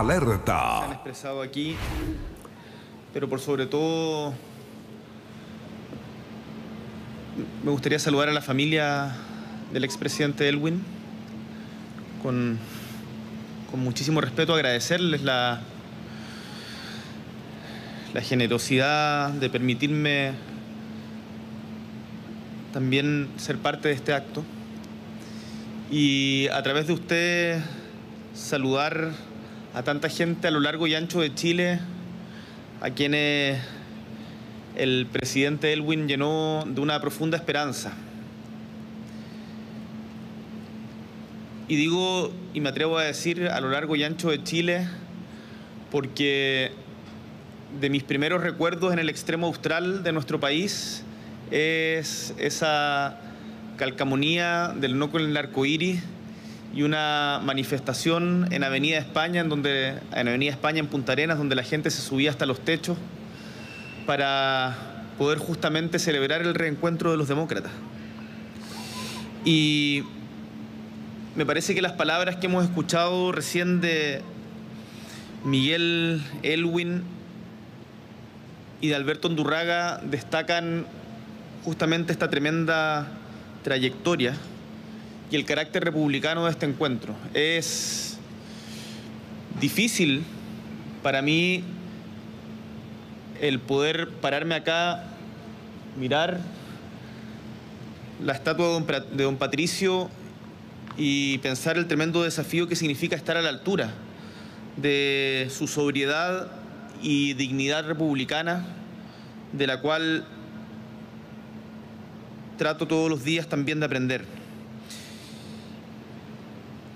Alerta. han expresado aquí, pero por sobre todo me gustaría saludar a la familia del expresidente Elwin con, con muchísimo respeto, agradecerles la, la generosidad de permitirme también ser parte de este acto y a través de usted saludar a tanta gente a lo largo y ancho de Chile, a quienes el presidente Elwin llenó de una profunda esperanza. Y digo, y me atrevo a decir, a lo largo y ancho de Chile, porque de mis primeros recuerdos en el extremo austral de nuestro país es esa calcamonía del no con el arco iris y una manifestación en Avenida España, en donde en Avenida España en Punta Arenas, donde la gente se subía hasta los techos para poder justamente celebrar el reencuentro de los demócratas. Y me parece que las palabras que hemos escuchado recién de Miguel Elwin y de Alberto Undurraga destacan justamente esta tremenda trayectoria y el carácter republicano de este encuentro. Es difícil para mí el poder pararme acá, mirar la estatua de don, Patricio y pensar el tremendo desafío que significa estar a la altura de su sobriedad y dignidad republicana, de la cual trato todos los días también de aprender.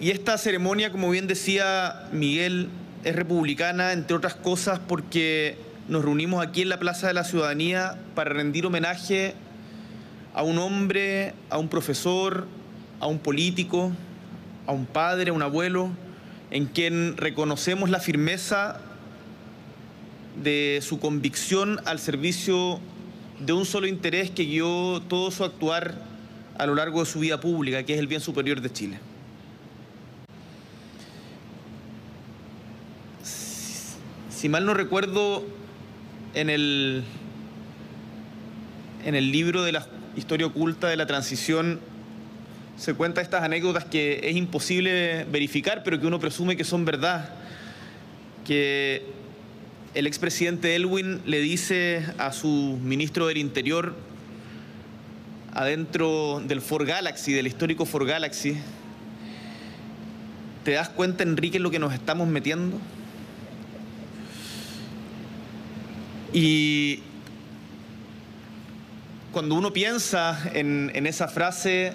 Y esta ceremonia, como bien decía Miguel, es republicana, entre otras cosas, porque nos reunimos aquí en la Plaza de la Ciudadanía para rendir homenaje a un hombre, a un profesor, a un político, a un padre, a un abuelo, en quien reconocemos la firmeza de su convicción al servicio de un solo interés que guió todo su actuar a lo largo de su vida pública, que es el bien superior de Chile. Si mal no recuerdo, en el, en el libro de la historia oculta de la transición se cuenta estas anécdotas que es imposible verificar, pero que uno presume que son verdad. Que el expresidente Elwin le dice a su ministro del Interior, adentro del Ford Galaxy, del histórico Ford Galaxy, ¿te das cuenta, Enrique, en lo que nos estamos metiendo? Y cuando uno piensa en, esa frase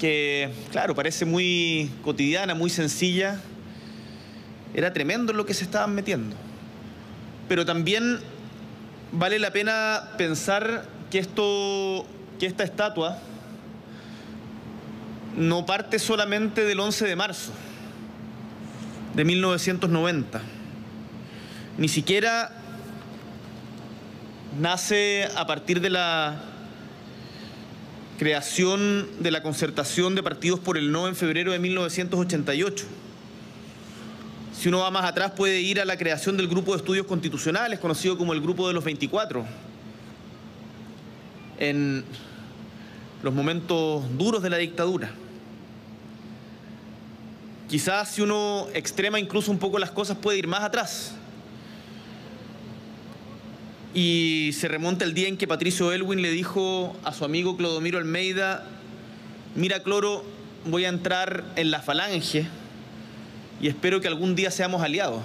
que, claro, parece muy cotidiana, muy sencilla, era tremendo lo que se estaban metiendo. Pero también vale la pena pensar que, esto, que esta estatua no parte solamente del 11 de marzo de 1990, ni siquiera nace a partir de la creación de la concertación de partidos por el no en febrero de 1988. Si uno va más atrás puede ir a la creación del Grupo de Estudios Constitucionales, conocido como el Grupo de los 24, en los momentos duros de la dictadura. Quizás si uno extrema incluso un poco las cosas puede ir más atrás y se remonta el día en que Patricio Elwin le dijo a su amigo Clodomiro Almeida, mira Cloro, voy a entrar en la falange y espero que algún día seamos aliados.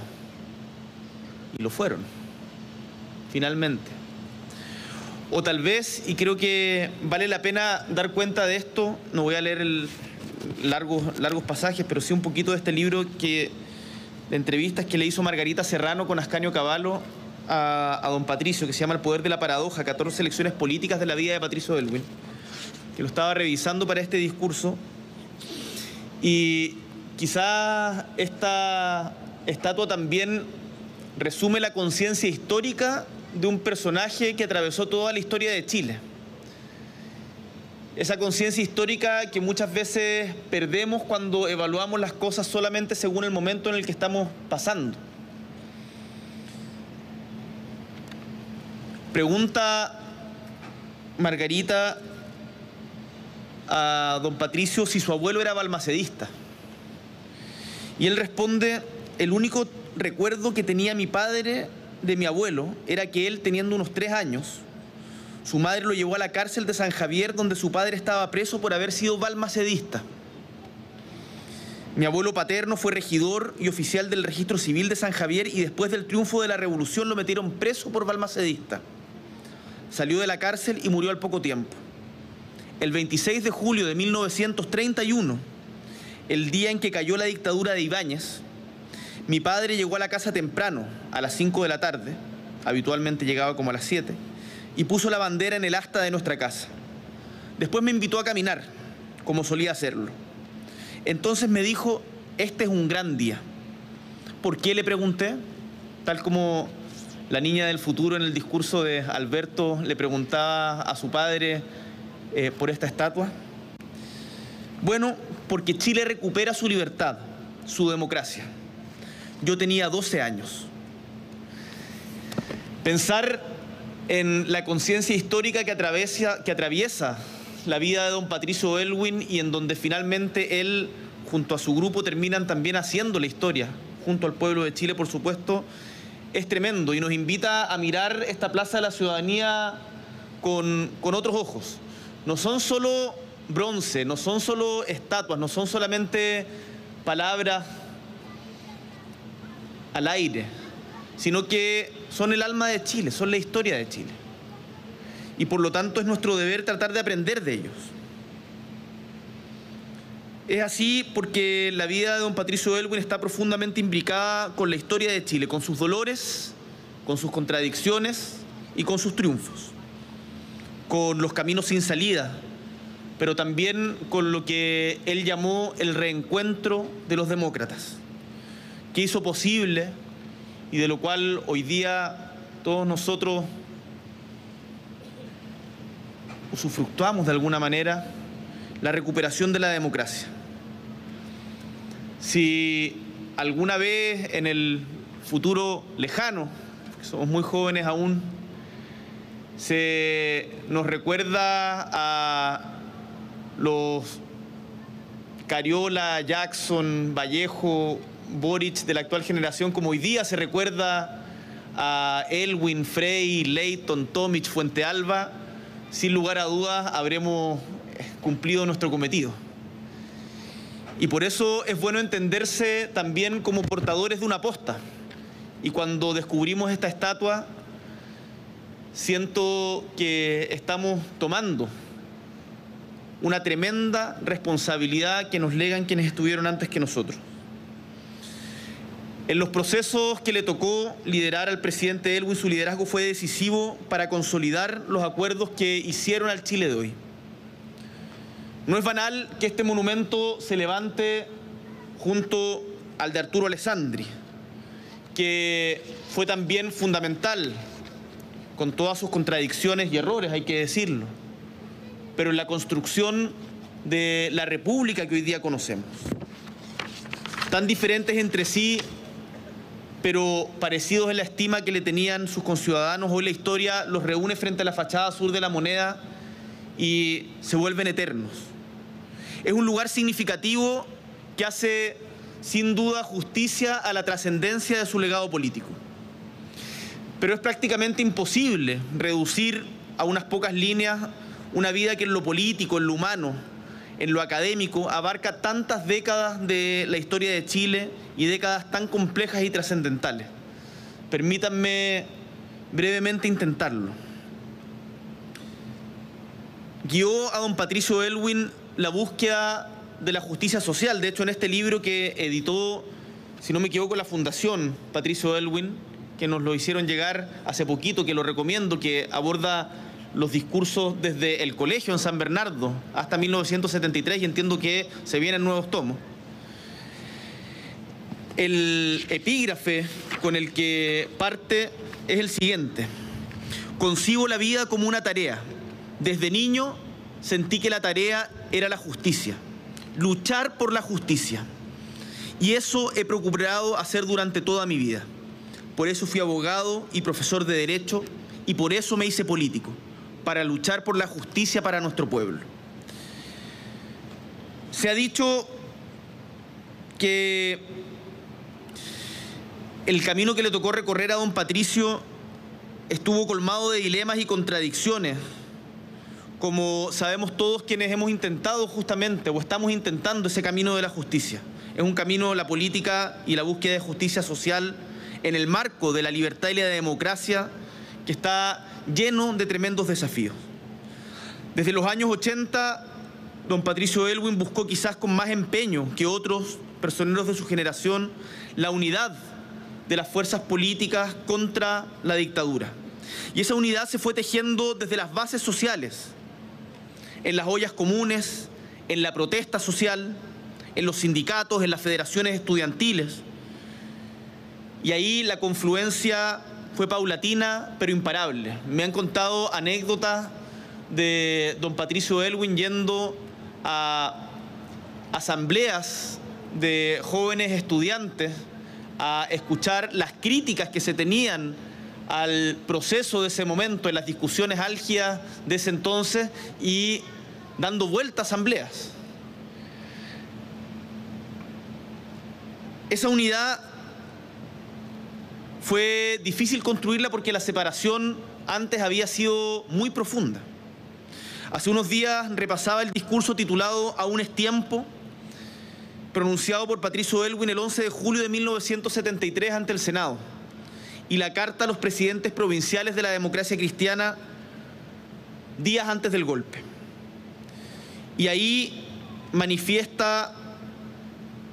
Y lo fueron, finalmente. O tal vez, y creo que vale la pena dar cuenta de esto, no voy a leer el largos, largos pasajes, pero sí un poquito de este libro que, de entrevistas que le hizo Margarita Serrano con Ascanio Cavallo a, don Patricio, que se llama El Poder de la Paradoja, 14 lecciones políticas de la vida de Patricio Elwin, que lo estaba revisando para este discurso. Y quizá esta estatua también resume la conciencia histórica de un personaje que atravesó toda la historia de Chile. esa conciencia histórica que muchas veces perdemos cuando evaluamos las cosas solamente según el momento en el que estamos pasando. Pregunta Margarita a don Patricio si su abuelo era balmacedista. Y él responde, el único recuerdo que tenía mi padre de mi abuelo era que él, teniendo unos tres años, su madre lo llevó a la cárcel de San Javier, donde su padre estaba preso por haber sido balmacedista. Mi abuelo paterno fue regidor y oficial del registro civil de San Javier y después del triunfo de la revolución lo metieron preso por balmacedista. Salió de la cárcel y murió al poco tiempo. El 26 de julio de 1931, el día en que cayó la dictadura de Ibáñez, mi padre llegó a la casa temprano, a las 5 de la tarde, habitualmente llegaba como a las 7, y puso la bandera en el asta de nuestra casa. Después me invitó a caminar, como solía hacerlo. Entonces me dijo, este es un gran día. ¿Por qué le pregunté? Tal como la niña del futuro en el discurso de Alberto le preguntaba a su padre eh, por esta estatua. Bueno, porque Chile recupera su libertad, su democracia. Yo tenía 12 años. Pensar en la conciencia histórica que atraviesa, que atraviesa la vida de don Patricio Elwin y en donde finalmente él, junto a su grupo, terminan también haciendo la historia, junto al pueblo de Chile, por supuesto, es tremendo y nos invita a mirar esta Plaza de la Ciudadanía con, con otros ojos. No son solo bronce, no son solo estatuas, no son solamente palabras al aire, sino que son el alma de Chile, son la historia de Chile. Y por lo tanto es nuestro deber tratar de aprender de ellos. Es así porque la vida de don Patricio Elwin está profundamente imbricada con la historia de Chile, con sus dolores, con sus contradicciones y con sus triunfos, con los caminos sin salida, pero también con lo que él llamó el reencuentro de los demócratas, que hizo posible y de lo cual hoy día todos nosotros usufructuamos de alguna manera la recuperación de la democracia. Si alguna vez en el futuro lejano, somos muy jóvenes aún, se nos recuerda a los Cariola, Jackson, Vallejo, Boric de la actual generación, como hoy día se recuerda a Elwin, Frey, Leighton, Tomic, Fuente Alba, sin lugar a dudas habremos cumplido nuestro cometido. Y por eso es bueno entenderse también como portadores de una posta. Y cuando descubrimos esta estatua, siento que estamos tomando una tremenda responsabilidad que nos legan quienes estuvieron antes que nosotros. En los procesos que le tocó liderar al presidente Elwin, su liderazgo fue decisivo para consolidar los acuerdos que hicieron al Chile de hoy. No es banal que este monumento se levante junto al de Arturo Alessandri, que fue también fundamental, con todas sus contradicciones y errores, hay que decirlo, pero en la construcción de la república que hoy día conocemos. Tan diferentes entre sí pero parecidos en la estima que le tenían sus conciudadanos, hoy la historia los reúne frente a la fachada sur de la moneda y se vuelven eternos. Es un lugar significativo que hace sin duda justicia a la trascendencia de su legado político. Pero es prácticamente imposible reducir a unas pocas líneas una vida que en lo político, en lo humano, en lo académico abarca tantas décadas de la historia de Chile y décadas tan complejas y trascendentales. Permítanme brevemente intentarlo. Guió a don Patricio Elwin la búsqueda de la justicia social. De hecho, en este libro que editó, si no me equivoco, la Fundación Patricio Elwin, que nos lo hicieron llegar hace poquito, que lo recomiendo, que aborda los discursos desde el colegio en San Bernardo hasta 1973 y entiendo que se vienen nuevos tomos. El epígrafe con el que parte es el siguiente. Concibo la vida como una tarea. Desde niño sentí que la tarea era la justicia, luchar por la justicia. Y eso he procurado hacer durante toda mi vida. Por eso fui abogado y profesor de derecho y por eso me hice político, para luchar por la justicia para nuestro pueblo. Se ha dicho que el camino que le tocó recorrer a don Patricio estuvo colmado de dilemas y contradicciones, como sabemos todos quienes hemos intentado justamente o estamos intentando ese camino de la justicia. Es un camino la política y la búsqueda de justicia social en el marco de la libertad y la democracia que está lleno de tremendos desafíos. Desde los años 80, don Patricio Elwin buscó quizás con más empeño que otros personeros de su generación la unidad de las fuerzas políticas contra la dictadura. Y esa unidad se fue tejiendo desde las bases sociales, en las ollas comunes, en la protesta social, en los sindicatos, en las federaciones estudiantiles. Y ahí la confluencia fue paulatina pero imparable. Me han contado anécdotas de don Patricio Elwin yendo a asambleas de jóvenes estudiantes a escuchar las críticas que se tenían al proceso de ese momento, en las discusiones álgidas de ese entonces y dando vueltas a asambleas. Esa unidad fue difícil construirla porque la separación antes había sido muy profunda. Hace unos días repasaba el discurso titulado Aún es tiempo, pronunciado por Patricio Elwin el 11 de julio de 1973 ante el Senado, y la carta a los presidentes provinciales de la democracia cristiana días antes del golpe. Y ahí manifiesta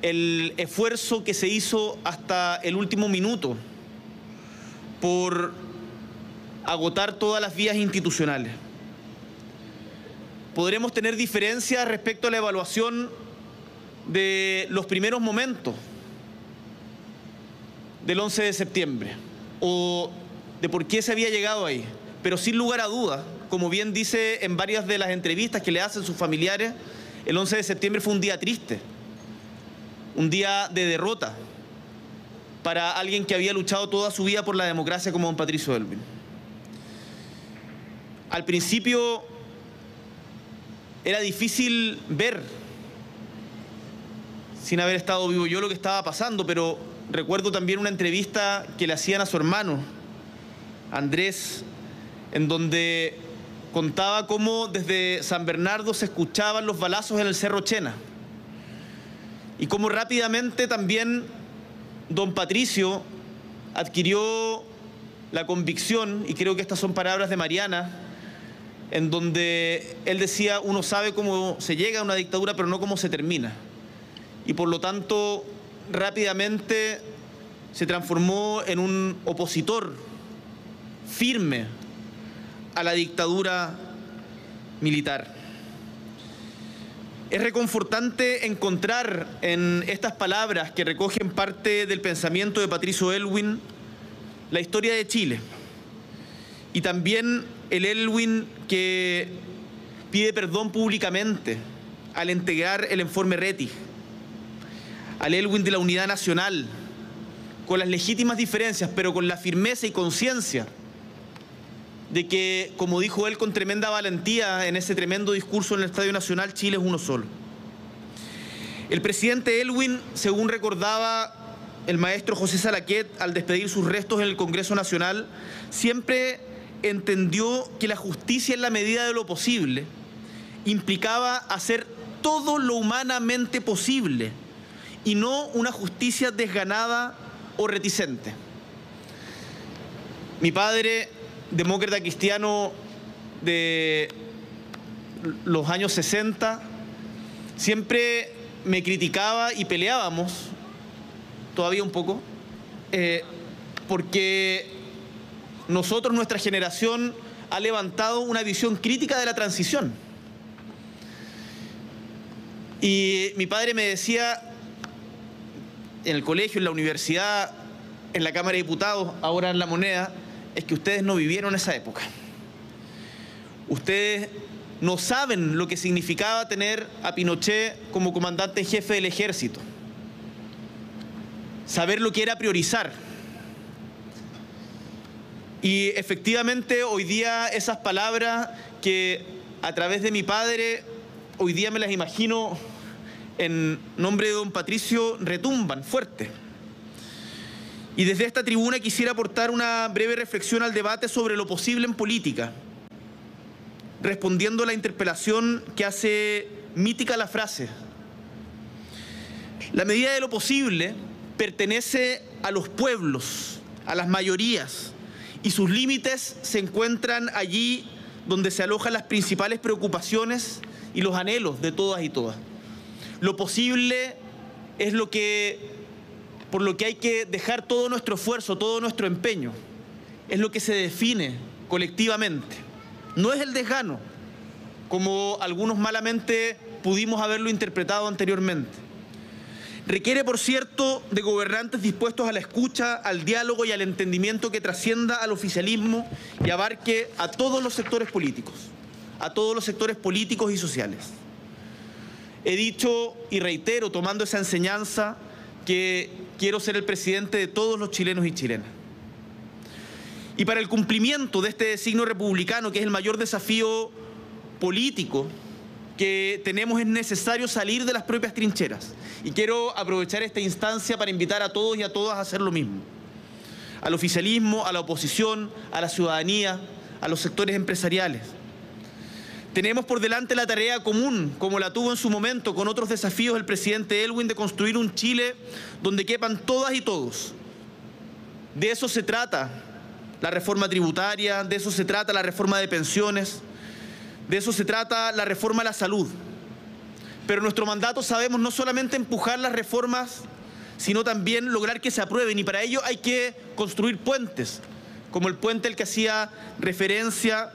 el esfuerzo que se hizo hasta el último minuto por agotar todas las vías institucionales. Podremos tener diferencias respecto a la evaluación de los primeros momentos del 11 de septiembre o de por qué se había llegado ahí. Pero sin lugar a dudas, como bien dice en varias de las entrevistas que le hacen sus familiares, el 11 de septiembre fue un día triste, un día de derrota para alguien que había luchado toda su vida por la democracia como don Patricio Elvin. Al principio era difícil ver, sin haber estado vivo yo, lo que estaba pasando, pero recuerdo también una entrevista que le hacían a su hermano, Andrés, en donde contaba cómo desde San Bernardo se escuchaban los balazos en el Cerro Chena y cómo rápidamente también don Patricio adquirió la convicción, y creo que estas son palabras de Mariana, en donde él decía, uno sabe cómo se llega a una dictadura, pero no cómo se termina. Y por lo tanto, rápidamente se transformó en un opositor firme a la dictadura militar. Es reconfortante encontrar en estas palabras que recogen parte del pensamiento de Patricio Elwin la historia de Chile y también el Elwin que pide perdón públicamente al entregar el informe Rettig, al Elwin de la Unidad Nacional, con las legítimas diferencias, pero con la firmeza y conciencia de que, como dijo él con tremenda valentía en ese tremendo discurso en el Estadio Nacional, Chile es uno solo. El presidente Elwin, según recordaba el maestro José Salaquet al despedir sus restos en el Congreso Nacional, siempre entendió que la justicia en la medida de lo posible implicaba hacer todo lo humanamente posible y no una justicia desganada o reticente. Mi padre demócrata cristiano de los años 60, siempre me criticaba y peleábamos, todavía un poco, eh, porque nosotros, nuestra generación, ha levantado una visión crítica de la transición. Y mi padre me decía, en el colegio, en la universidad, en la Cámara de Diputados, ahora en la moneda, es que ustedes no vivieron esa época. Ustedes no saben lo que significaba tener a Pinochet como comandante jefe del ejército. Saber lo que era priorizar. Y efectivamente hoy día esas palabras que a través de mi padre, hoy día me las imagino en nombre de don Patricio, retumban fuerte. Y desde esta tribuna quisiera aportar una breve reflexión al debate sobre lo posible en política, respondiendo a la interpelación que hace mítica la frase. La medida de lo posible pertenece a los pueblos, a las mayorías, y sus límites se encuentran allí donde se alojan las principales preocupaciones y los anhelos de todas y todas. Lo posible es lo que por lo que hay que dejar todo nuestro esfuerzo, todo nuestro empeño. Es lo que se define colectivamente. No es el desgano, como algunos malamente pudimos haberlo interpretado anteriormente. Requiere, por cierto, de gobernantes dispuestos a la escucha, al diálogo y al entendimiento que trascienda al oficialismo y abarque a todos los sectores políticos, a todos los sectores políticos y sociales. He dicho y reitero, tomando esa enseñanza, que quiero ser el presidente de todos los chilenos y chilenas. Y para el cumplimiento de este signo republicano, que es el mayor desafío político que tenemos, es necesario salir de las propias trincheras. Y quiero aprovechar esta instancia para invitar a todos y a todas a hacer lo mismo. Al oficialismo, a la oposición, a la ciudadanía, a los sectores empresariales tenemos por delante la tarea común, como la tuvo en su momento con otros desafíos el presidente Elwin, de construir un Chile donde quepan todas y todos. De eso se trata la reforma tributaria, de eso se trata la reforma de pensiones, de eso se trata la reforma a la salud. Pero nuestro mandato sabemos no solamente empujar las reformas, sino también lograr que se aprueben y para ello hay que construir puentes, como el puente al que hacía referencia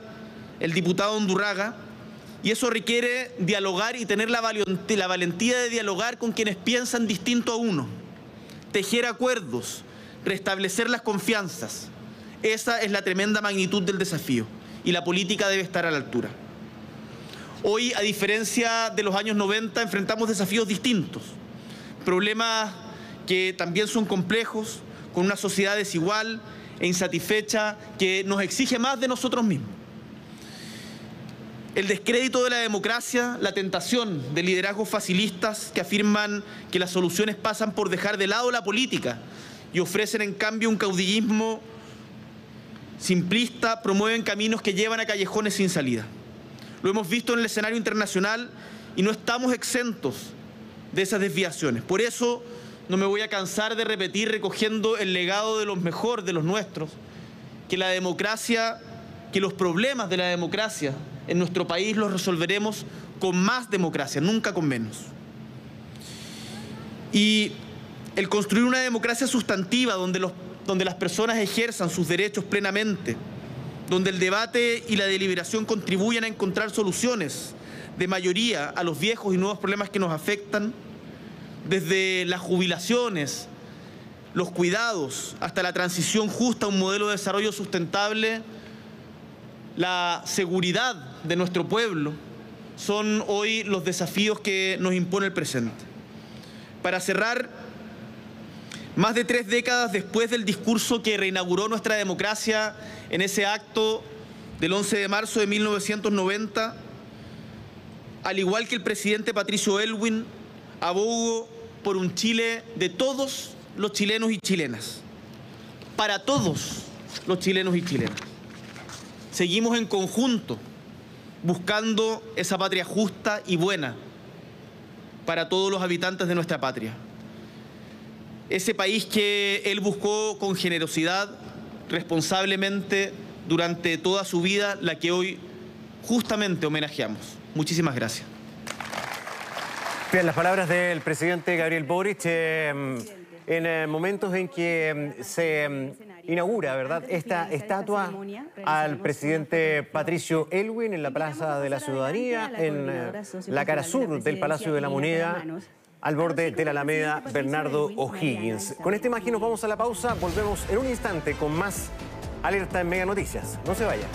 el diputado Undurraga, y eso requiere dialogar y tener la valentía de dialogar con quienes piensan distinto a uno, tejer acuerdos, restablecer las confianzas. Esa es la tremenda magnitud del desafío y la política debe estar a la altura. Hoy, a diferencia de los años 90, enfrentamos desafíos distintos, problemas que también son complejos, con una sociedad desigual e insatisfecha que nos exige más de nosotros mismos el descrédito de la democracia, la tentación de liderazgos facilistas que afirman que las soluciones pasan por dejar de lado la política y ofrecen en cambio un caudillismo simplista, promueven caminos que llevan a callejones sin salida. Lo hemos visto en el escenario internacional y no estamos exentos de esas desviaciones. Por eso no me voy a cansar de repetir recogiendo el legado de los mejores, de los nuestros, que la democracia, que los problemas de la democracia en nuestro país los resolveremos con más democracia, nunca con menos. Y el construir una democracia sustantiva donde, los, donde las personas ejerzan sus derechos plenamente, donde el debate y la deliberación contribuyan a encontrar soluciones de mayoría a los viejos y nuevos problemas que nos afectan, desde las jubilaciones, los cuidados, hasta la transición justa a un modelo de desarrollo sustentable, la seguridad de nuestro pueblo son hoy los desafíos que nos impone el presente. Para cerrar, más de tres décadas después del discurso que reinauguró nuestra democracia en ese acto del 11 de marzo de 1990, al igual que el presidente Patricio Elwin, abogo por un Chile de todos los chilenos y chilenas, para todos los chilenos y chilenas seguimos en conjunto buscando esa patria justa y buena para todos los habitantes de nuestra patria. Ese país que él buscó con generosidad, responsablemente, durante toda su vida, la que hoy justamente homenajeamos. Muchísimas gracias. Bien, las palabras del presidente Gabriel Boric eh, en eh, momentos en que mm, se inaugura, ¿verdad?, esta estatua al presidente Patricio Elwin en la Plaza de la Ciudadanía, en la cara sur del Palacio de la Moneda, al borde de la Alameda Bernardo O'Higgins. Con esta imagen nos vamos a la pausa, volvemos en un instante con más alerta en Mega Noticias. No se vaya.